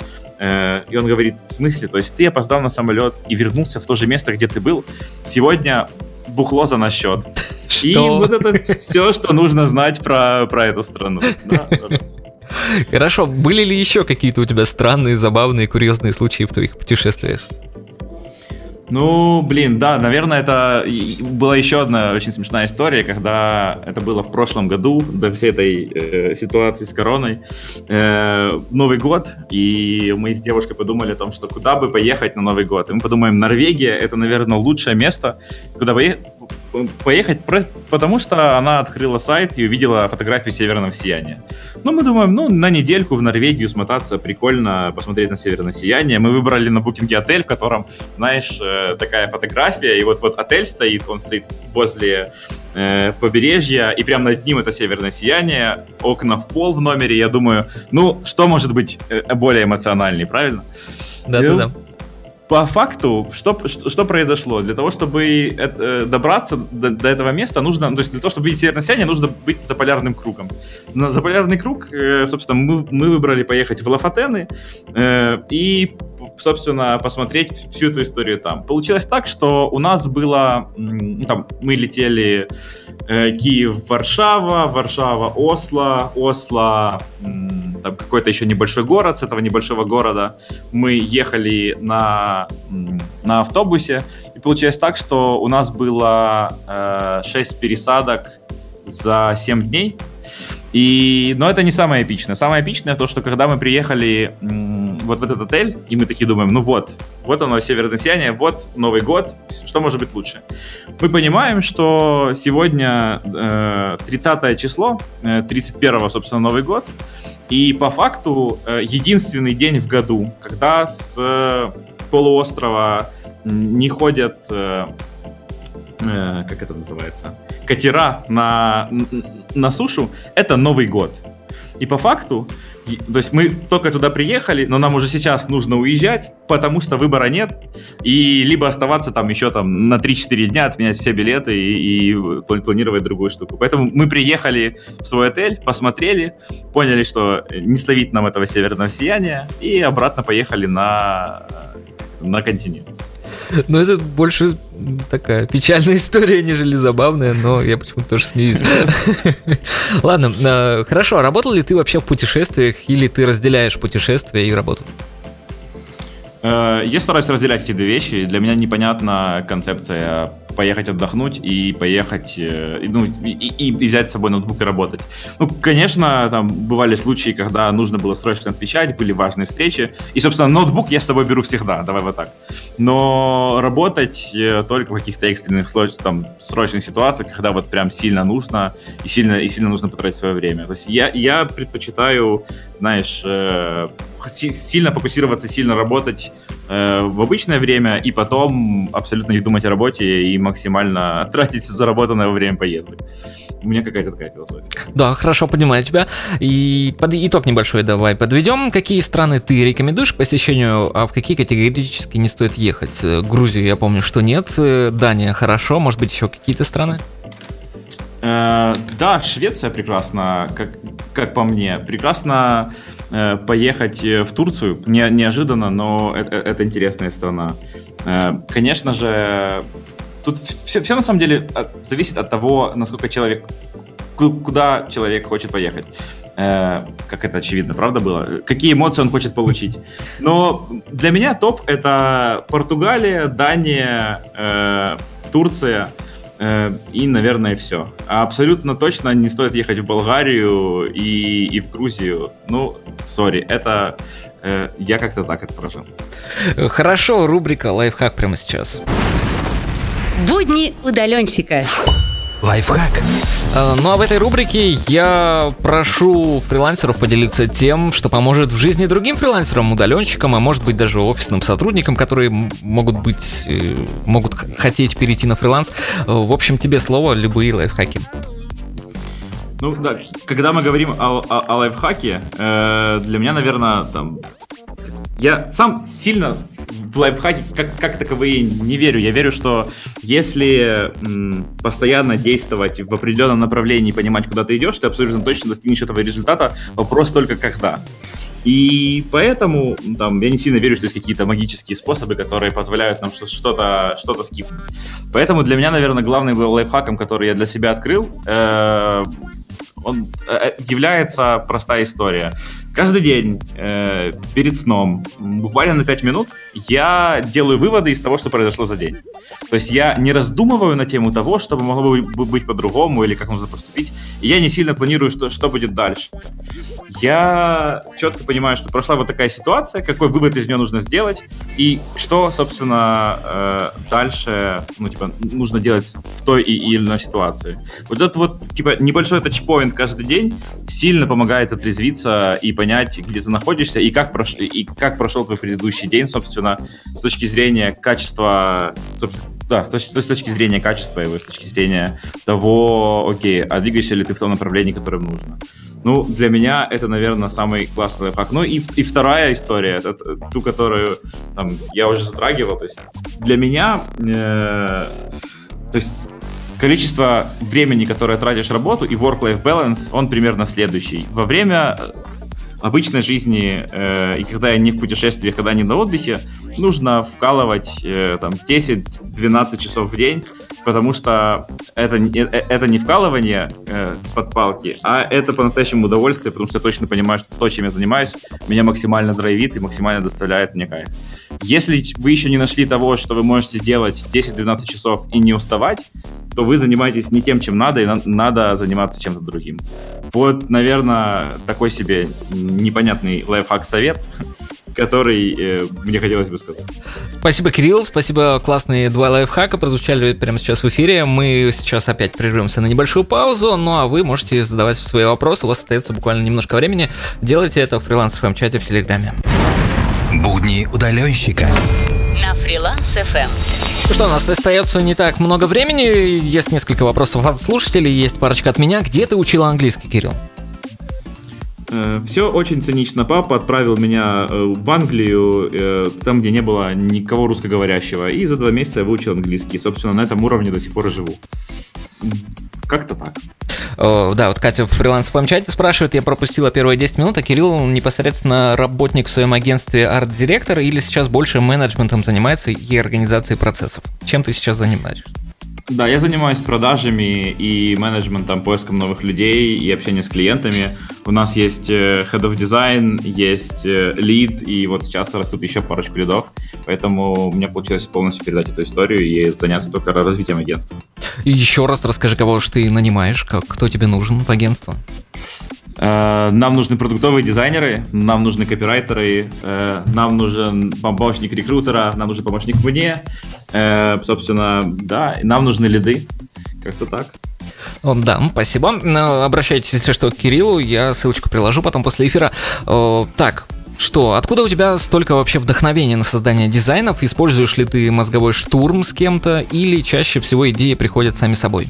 Э, и он говорит, в смысле, то есть ты опоздал на самолет и вернулся в то же место, где ты был, сегодня бухло за наш счет. Что? И вот это все, что нужно знать про, про эту страну. Да, да. Хорошо, были ли еще какие-то у тебя странные, забавные, курьезные случаи в твоих путешествиях? Ну, блин, да, наверное, это была еще одна очень смешная история, когда это было в прошлом году, до всей этой э, ситуации с короной, э, Новый год, и мы с девушкой подумали о том, что куда бы поехать на Новый год. И мы подумаем, Норвегия это, наверное, лучшее место, куда поехать поехать, потому что она открыла сайт и увидела фотографию северного сияния. Ну, мы думаем, ну, на недельку в Норвегию смотаться, прикольно посмотреть на северное сияние. Мы выбрали на букинге отель, в котором, знаешь, э, такая фотография, и вот, вот отель стоит, он стоит возле э, побережья, и прямо над ним это северное сияние, окна в пол в номере, я думаю, ну, что может быть э, более эмоциональнее, правильно? Да-да-да по факту, что, что, что произошло? Для того, чтобы э, добраться до, до этого места, нужно, то есть для того, чтобы видеть северное сияние, нужно быть за полярным кругом. На за полярный круг, э, собственно, мы, мы выбрали поехать в Лафатены э, и, собственно, посмотреть всю эту историю там. Получилось так, что у нас было, там, мы летели э, Киев, Варшава, Варшава, Осло, Осло, там какой-то еще небольшой город, с этого небольшого города мы ехали на, на автобусе, и получилось так, что у нас было э, 6 пересадок за 7 дней, и, но это не самое эпичное. Самое эпичное то, что когда мы приехали вот в этот отель, и мы такие думаем, ну вот, вот оно, северное сияние, вот Новый год, что может быть лучше? Мы понимаем, что сегодня э, 30 число, э, 31, собственно, Новый год, и по факту э, единственный день в году, когда с э, полуострова не ходят, э, как это называется, катера на, на сушу, это Новый год. И по факту то есть мы только туда приехали, но нам уже сейчас нужно уезжать, потому что выбора нет. И либо оставаться там еще там на 3-4 дня, отменять все билеты и, и планировать другую штуку. Поэтому мы приехали в свой отель, посмотрели, поняли, что не словить нам этого северного сияния, и обратно поехали на, на континент. Ну, это больше такая печальная история, нежели забавная, но я почему-то тоже смеюсь. Ладно, а, хорошо, а работал ли ты вообще в путешествиях, или ты разделяешь путешествия и работу? Э, я стараюсь разделять эти две вещи. Для меня непонятна концепция поехать отдохнуть и поехать, э, ну, и, и взять с собой ноутбук и работать. Ну, конечно, там бывали случаи, когда нужно было срочно отвечать, были важные встречи. И, собственно, ноутбук я с собой беру всегда, давай вот так. Но работать э, только в каких-то экстренных, там, срочных ситуациях, когда вот прям сильно нужно и сильно, и сильно нужно потратить свое время. То есть я, я предпочитаю, знаешь, э, сильно фокусироваться, сильно работать э, в обычное время и потом абсолютно не думать о работе и максимально тратить заработанное во время поездок. У меня какая-то такая философия. Да, хорошо, понимаю тебя. И под итог небольшой давай подведем. Какие страны ты рекомендуешь к посещению, а в какие категорически не стоит ехать? Грузию я помню, что нет. Дания хорошо, может быть еще какие-то страны? Э, да, Швеция прекрасна, как, как по мне. Прекрасно э, поехать в Турцию. Не, неожиданно, но это, это интересная страна. Э, конечно же, тут все, все на самом деле зависит от того, насколько человек, куда человек хочет поехать. Э, как это очевидно, правда было? Какие эмоции он хочет получить. Но для меня топ это Португалия, Дания, э, Турция э, и, наверное, все. А абсолютно точно не стоит ехать в Болгарию и, и в Грузию. Ну, сори, это э, я как-то так это прожил. Хорошо, рубрика лайфхак прямо сейчас. Будни удаленщика. Лайфхак. А, ну а в этой рубрике я прошу фрилансеров поделиться тем, что поможет в жизни другим фрилансерам, удаленщикам, а может быть даже офисным сотрудникам, которые могут быть, э, могут хотеть перейти на фриланс. В общем, тебе слово, любые лайфхаки. Ну да, когда мы говорим о, о, о лайфхаке, э, для меня, наверное, там я сам сильно в лайфхаки как, как таковые не верю. Я верю, что если м, постоянно действовать в определенном направлении и понимать, куда ты идешь, ты абсолютно точно достигнешь этого результата. Вопрос только когда. И поэтому там, я не сильно верю, что есть какие-то магические способы, которые позволяют нам что-то что скипнуть. Поэтому для меня, наверное, главным лайфхаком, который я для себя открыл, э, он э, является простая история. Каждый день э, перед сном, буквально на 5 минут, я делаю выводы из того, что произошло за день. То есть я не раздумываю на тему того, что могло бы быть по-другому или как нужно поступить. И я не сильно планирую, что, что будет дальше. Я четко понимаю, что прошла вот такая ситуация, какой вывод из нее нужно сделать, и что, собственно, э, дальше ну, типа, нужно делать в той или иной ситуации. Вот этот вот типа небольшой тачпоинт каждый день сильно помогает отрезвиться и понять, где ты находишься и как, прош... и как прошел твой предыдущий день, собственно, с точки зрения качества, да, с точки, с точки зрения качества его, с точки зрения того, окей, а двигаешься ли ты в том направлении, которое нужно. Ну, для меня это, наверное, самый классный лайфхак. Ну и, и вторая история, это ту, которую там, я уже затрагивал, то есть для меня, э, то есть количество времени, которое тратишь работу и work-life balance, он примерно следующий. Во время обычной жизни, э, и когда я не в путешествиях, когда не на отдыхе, нужно вкалывать э, там 10-12 часов в день, потому что это, э, это не вкалывание э, с подпалки, а это по-настоящему удовольствие, потому что я точно понимаю, что то, чем я занимаюсь, меня максимально драйвит и максимально доставляет мне кайф. Если вы еще не нашли того, что вы можете делать 10-12 часов и не уставать, то вы занимаетесь не тем, чем надо, и на- надо заниматься чем-то другим. Вот, наверное, такой себе непонятный лайфхак-совет, который э, мне хотелось бы сказать. Спасибо, Кирилл, спасибо, классные два лайфхака прозвучали прямо сейчас в эфире. Мы сейчас опять прервемся на небольшую паузу, ну а вы можете задавать свои вопросы, у вас остается буквально немножко времени. Делайте это в фрилансовом чате в Телеграме. Будни удаленщика на фриланс FM. Ну что, у нас остается не так много времени. Есть несколько вопросов от слушателей, есть парочка от меня. Где ты учил английский, Кирилл? Э, Все очень цинично. Папа отправил меня э, в Англию, э, там, где не было никого русскоговорящего, и за два месяца я выучил английский. Собственно, на этом уровне до сих пор и живу. Как-то так. О, да, вот Катя в фрилансовом чате спрашивает, я пропустила первые 10 минут, а Кирилл непосредственно работник в своем агентстве арт-директор или сейчас больше менеджментом занимается и организацией процессов? Чем ты сейчас занимаешься? Да, я занимаюсь продажами и менеджментом, поиском новых людей и общением с клиентами. У нас есть э, Head of Design, есть лид, э, и вот сейчас растут еще парочку лидов, поэтому у меня получилось полностью передать эту историю и заняться только развитием агентства. И еще раз расскажи, кого же ты нанимаешь, как, кто тебе нужен в агентство? Э, нам нужны продуктовые дизайнеры, нам нужны копирайтеры, нам нужен помощник рекрутера, нам нужен помощник мне, Э, собственно, да, нам нужны лиды. Как-то так. Да, спасибо. Обращайтесь, если что, к Кириллу, я ссылочку приложу потом после эфира. Так, что, откуда у тебя столько вообще вдохновения на создание дизайнов? Используешь ли ты мозговой штурм с кем-то или чаще всего идеи приходят сами собой?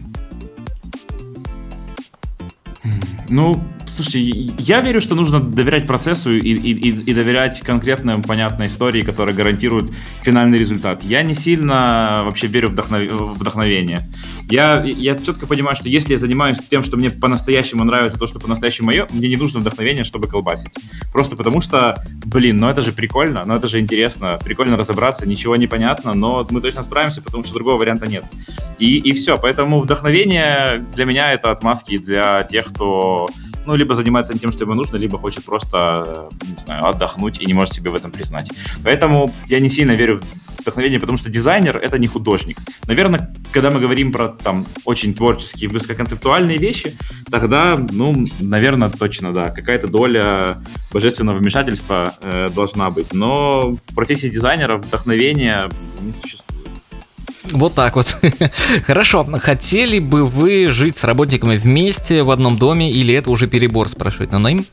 Ну, Слушайте, я верю, что нужно доверять процессу и, и, и доверять конкретной, понятной истории, которая гарантирует финальный результат. Я не сильно вообще верю в вдохновение. Я, я четко понимаю, что если я занимаюсь тем, что мне по-настоящему нравится, то, что по-настоящему мое, мне не нужно вдохновение, чтобы колбасить. Просто потому что, блин, ну это же прикольно, ну это же интересно, прикольно разобраться, ничего не понятно, но мы точно справимся, потому что другого варианта нет. И, и все, поэтому вдохновение для меня это отмазки для тех, кто ну, либо занимается тем, что ему нужно, либо хочет просто, не знаю, отдохнуть и не может себе в этом признать. Поэтому я не сильно верю в вдохновение, потому что дизайнер — это не художник. Наверное, когда мы говорим про там очень творческие, высококонцептуальные вещи, тогда, ну, наверное, точно, да, какая-то доля божественного вмешательства э, должна быть. Но в профессии дизайнера вдохновения не существует. Вот так вот. Хорошо. Хотели бы вы жить с работниками вместе в одном доме или это уже перебор, спрашивает Нанаим?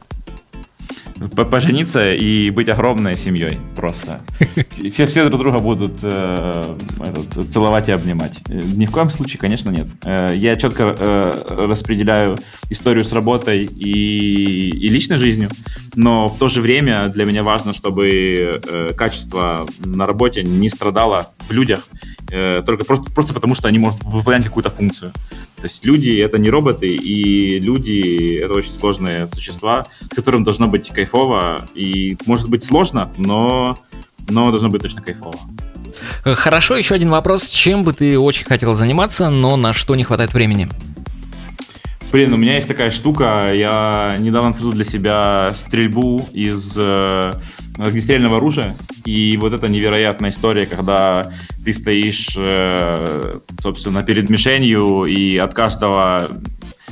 Пожениться и быть огромной семьей просто. Все, все друг друга будут э, этот, целовать и обнимать. Ни в коем случае, конечно, нет. Э, я четко э, распределяю историю с работой и, и личной жизнью, но в то же время для меня важно, чтобы э, качество на работе не страдало в людях, э, только просто, просто потому, что они могут выполнять какую-то функцию. То есть люди — это не роботы, и люди — это очень сложные существа, с которым должно быть кайфово, и может быть сложно, но, но должно быть точно кайфово. Хорошо, еще один вопрос. Чем бы ты очень хотел заниматься, но на что не хватает времени? Блин, у меня есть такая штука. Я недавно открыл для себя стрельбу из э, огнестрельного оружия. И вот это невероятная история, когда ты стоишь, э, собственно, перед мишенью, и от каждого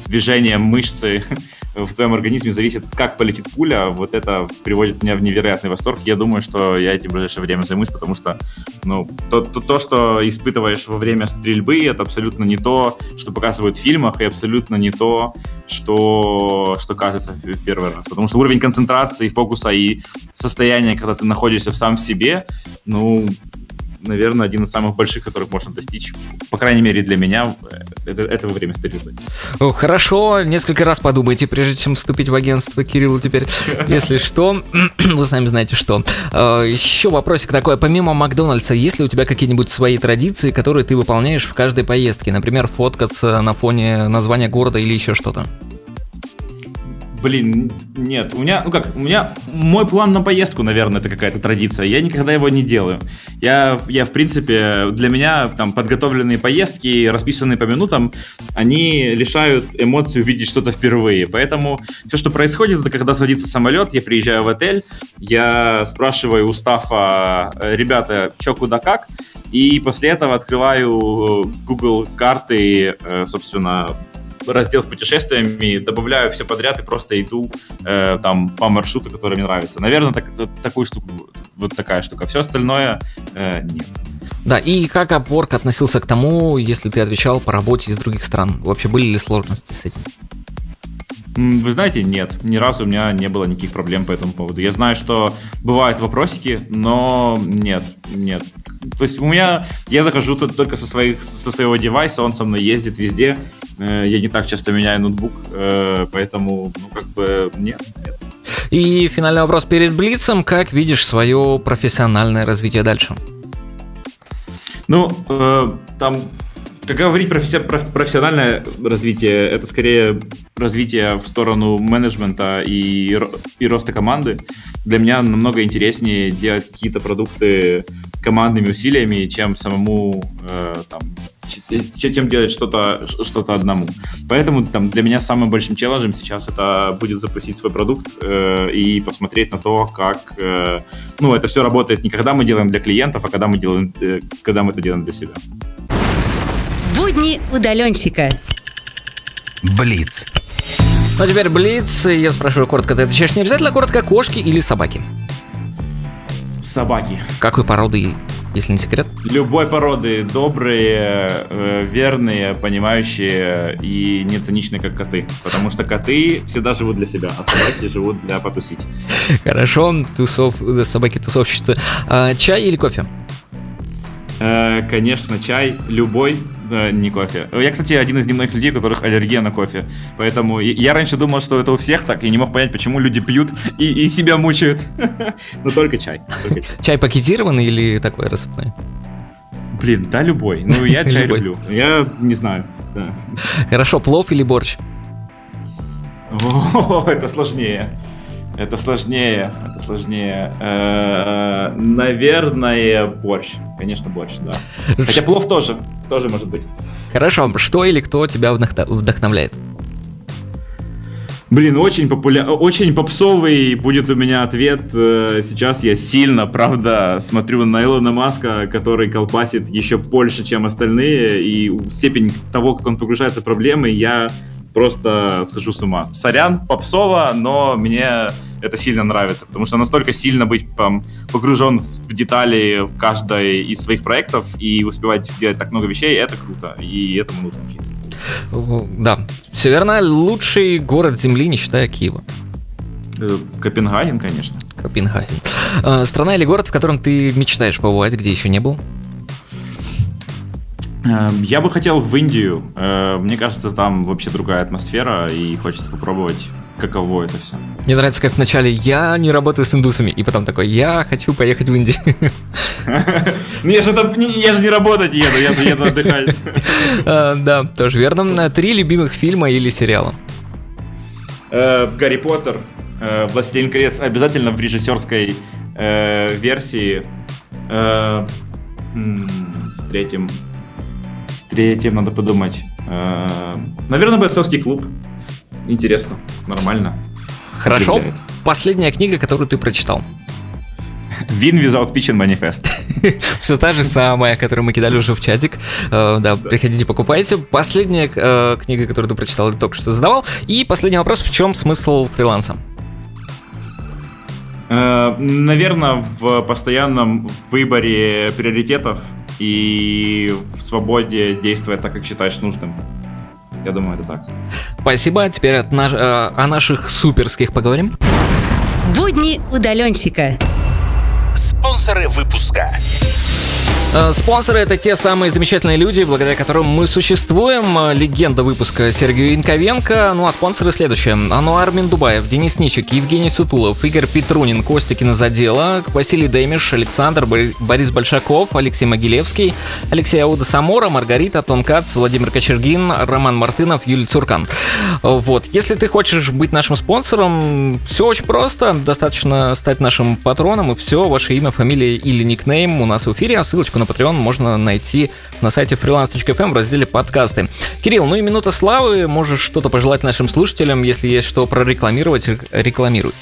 движения мышцы в твоем организме зависит, как полетит пуля, вот это приводит меня в невероятный восторг. Я думаю, что я этим в ближайшее время займусь, потому что ну, то, то, то, что испытываешь во время стрельбы, это абсолютно не то, что показывают в фильмах, и абсолютно не то, что, что кажется в первый раз. Потому что уровень концентрации, фокуса и состояние, когда ты находишься сам в себе, ну, наверное, один из самых больших, которых можно достичь. По крайней мере, для меня это, это во время стрельбы. Хорошо, несколько раз подумайте, прежде чем вступить в агентство Кирилла теперь. Если что, вы сами знаете что. А, Еще вопросик такой. Помимо Макдональдса, есть ли у тебя какие-нибудь свои традиции, которые ты выполняешь в каждой поездке? Например, фоткаться на фоне названия города или еще что-то? Блин, нет. У меня, ну как, у меня мой план на поездку, наверное, это какая-то традиция. Я никогда его не делаю. Я, я в принципе, для меня там подготовленные поездки, расписанные по минутам, они лишают эмоций увидеть что-то впервые. Поэтому все, что происходит, это когда садится самолет, я приезжаю в отель, я спрашиваю у стафа, ребята, что, куда, как, и после этого открываю Google карты, э, собственно, раздел с путешествиями, добавляю все подряд и просто иду э, там по маршруту, который мне нравится. Наверное, так, такую штуку, вот такая штука. Все остальное э, нет. Да, и как Upwork относился к тому, если ты отвечал по работе из других стран? Вообще были ли сложности с этим? Вы знаете, нет, ни разу у меня не было никаких проблем по этому поводу. Я знаю, что бывают вопросики, но нет, нет. То есть у меня, я захожу тут только со, своих, со своего девайса, он со мной ездит везде, Э, я не так часто меняю ноутбук, э, поэтому, ну, как бы, нет, нет. И финальный вопрос перед Блицем. Как видишь свое профессиональное развитие дальше? Ну, э, там, как говорить про профессиональное развитие, это скорее развитие в сторону менеджмента и, и роста команды. Для меня намного интереснее делать какие-то продукты командными усилиями, чем самому э, там, чем делать что-то что одному. Поэтому там для меня самым большим челленджем сейчас это будет запустить свой продукт э, и посмотреть на то, как э, ну это все работает не когда мы делаем для клиентов, а когда мы делаем, э, когда мы это делаем для себя. Будни удаленщика. Блиц. Ну а теперь Блиц, я спрашиваю коротко, ты отвечаешь не обязательно коротко, кошки или собаки? Собаки. Какой породы если не секрет? Любой породы. Добрые, э, верные, понимающие и не циничные, как коты. Потому что коты всегда живут для себя, а собаки живут для потусить. Хорошо, тусов, собаки тусовщицы. А, чай или кофе? Э, конечно, чай, любой, да, не кофе. Я, кстати, один из немногих людей, у которых аллергия на кофе. Поэтому я раньше думал, что это у всех так, и не мог понять, почему люди пьют и, и себя мучают. Но только чай. Только чай. Чай пакетированный или такой рассыпной? Блин, да, любой. Ну, я чай люблю. Я не знаю. Да. Хорошо, плов или борщ? О, это сложнее. Это сложнее, это сложнее. Э, наверное, борщ. Конечно, борщ, да. Хотя плов тоже, тоже может быть. Хорошо, что или кто тебя вдохновляет? Блин, очень популя... очень попсовый будет у меня ответ. Э, сейчас я сильно, правда, смотрю на Илона Маска, который колпасит еще больше, чем остальные, и степень того, как он погружается в проблемы, я просто схожу с ума. Сорян, попсово, но мне это сильно нравится, потому что настолько сильно быть там, погружен в детали в каждой из своих проектов и успевать делать так много вещей, это круто, и этому нужно учиться. Да, все верно. Лучший город Земли, не считая Киева. Э, Копенгаген, конечно. Копенгаген. А, страна или город, в котором ты мечтаешь побывать, где еще не был? Эм, я бы хотел в Индию. Э, мне кажется, там вообще другая атмосфера, и хочется попробовать, каково это все. Мне нравится, как вначале я не работаю с индусами, и потом такой, я хочу поехать в Индию. Ну я же я же не работать еду, я же еду отдыхать. А, да, тоже верно. Три любимых фильма или сериала? Э, Гарри Поттер, э, Властелин колец обязательно в режиссерской версии. С третьим третьим надо подумать. Э, наверное, бойцовский клуб. Интересно, нормально. Хорошо. Удивляет. Последняя книга, которую ты прочитал. Win Without Pitch Manifest. Все та же самая, которую мы кидали уже в чатик. Uh, да, приходите, покупайте. Последняя uh, книга, которую ты прочитал, только что задавал. И последний вопрос, в чем смысл фриланса? Наверное, в постоянном выборе приоритетов и в свободе действовать так, как считаешь нужным. Я думаю, это так. Спасибо. Теперь от наш, э, о наших суперских поговорим. Будни удаленщика. Спонсоры выпуска. Э, спонсоры это те самые замечательные люди, благодаря которым мы существуем. Э, легенда выпуска Сергей Инковенко. Ну а спонсоры следующие. Ануар Миндубаев, Денис Ничик, Евгений Сутулов, Игорь Петрунин, Костя Кинозадела, Василий Демиш, Александр, Борис Большаков, Алексей Могилевский, Алексей Ауда Самора, Маргарита Тонкац, Владимир Кочергин, Роман Мартынов, Юлий Цуркан. Э, вот. Если ты хочешь быть нашим спонсором, все очень просто. Достаточно стать нашим патроном, и все, ваше имя, фамилия или никнейм у нас в эфире, а ссылочку на Patreon можно найти на сайте freelance.fm в разделе подкасты. Кирилл, ну и минута славы, можешь что-то пожелать нашим слушателям, если есть что прорекламировать, рекламируй.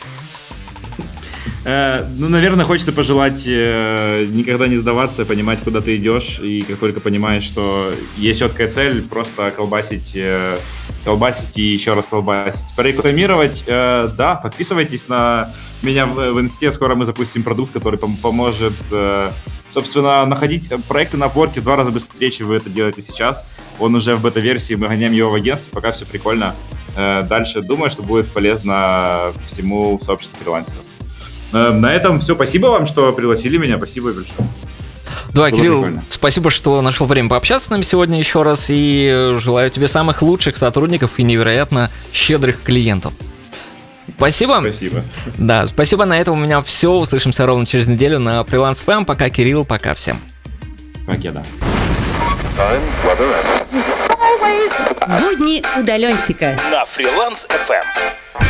Э, ну, наверное, хочется пожелать э, никогда не сдаваться, понимать, куда ты идешь, и как только понимаешь, что есть четкая цель, просто колбасить, э, колбасить и еще раз колбасить. Порекламировать, да, подписывайтесь на меня в, в инсте, скоро мы запустим продукт, который пом- поможет, собственно, находить проекты на порке в два раза быстрее, чем вы это делаете сейчас. Он уже в бета-версии, мы гоняем его в агентстве, пока все прикольно. Дальше думаю, что будет полезно всему сообществу фрилансеров. Э, на этом все. Спасибо вам, что пригласили меня. Спасибо большое. Да, Было Кирилл, прикольно. спасибо, что нашел время пообщаться с нами сегодня еще раз. И желаю тебе самых лучших сотрудников и невероятно щедрых клиентов. Спасибо. Спасибо. Да, спасибо. На этом у меня все. Услышимся ровно через неделю на Freelance FM. Пока, Кирилл, пока всем. Покеда. Будни удаленщика. На Freelance FM.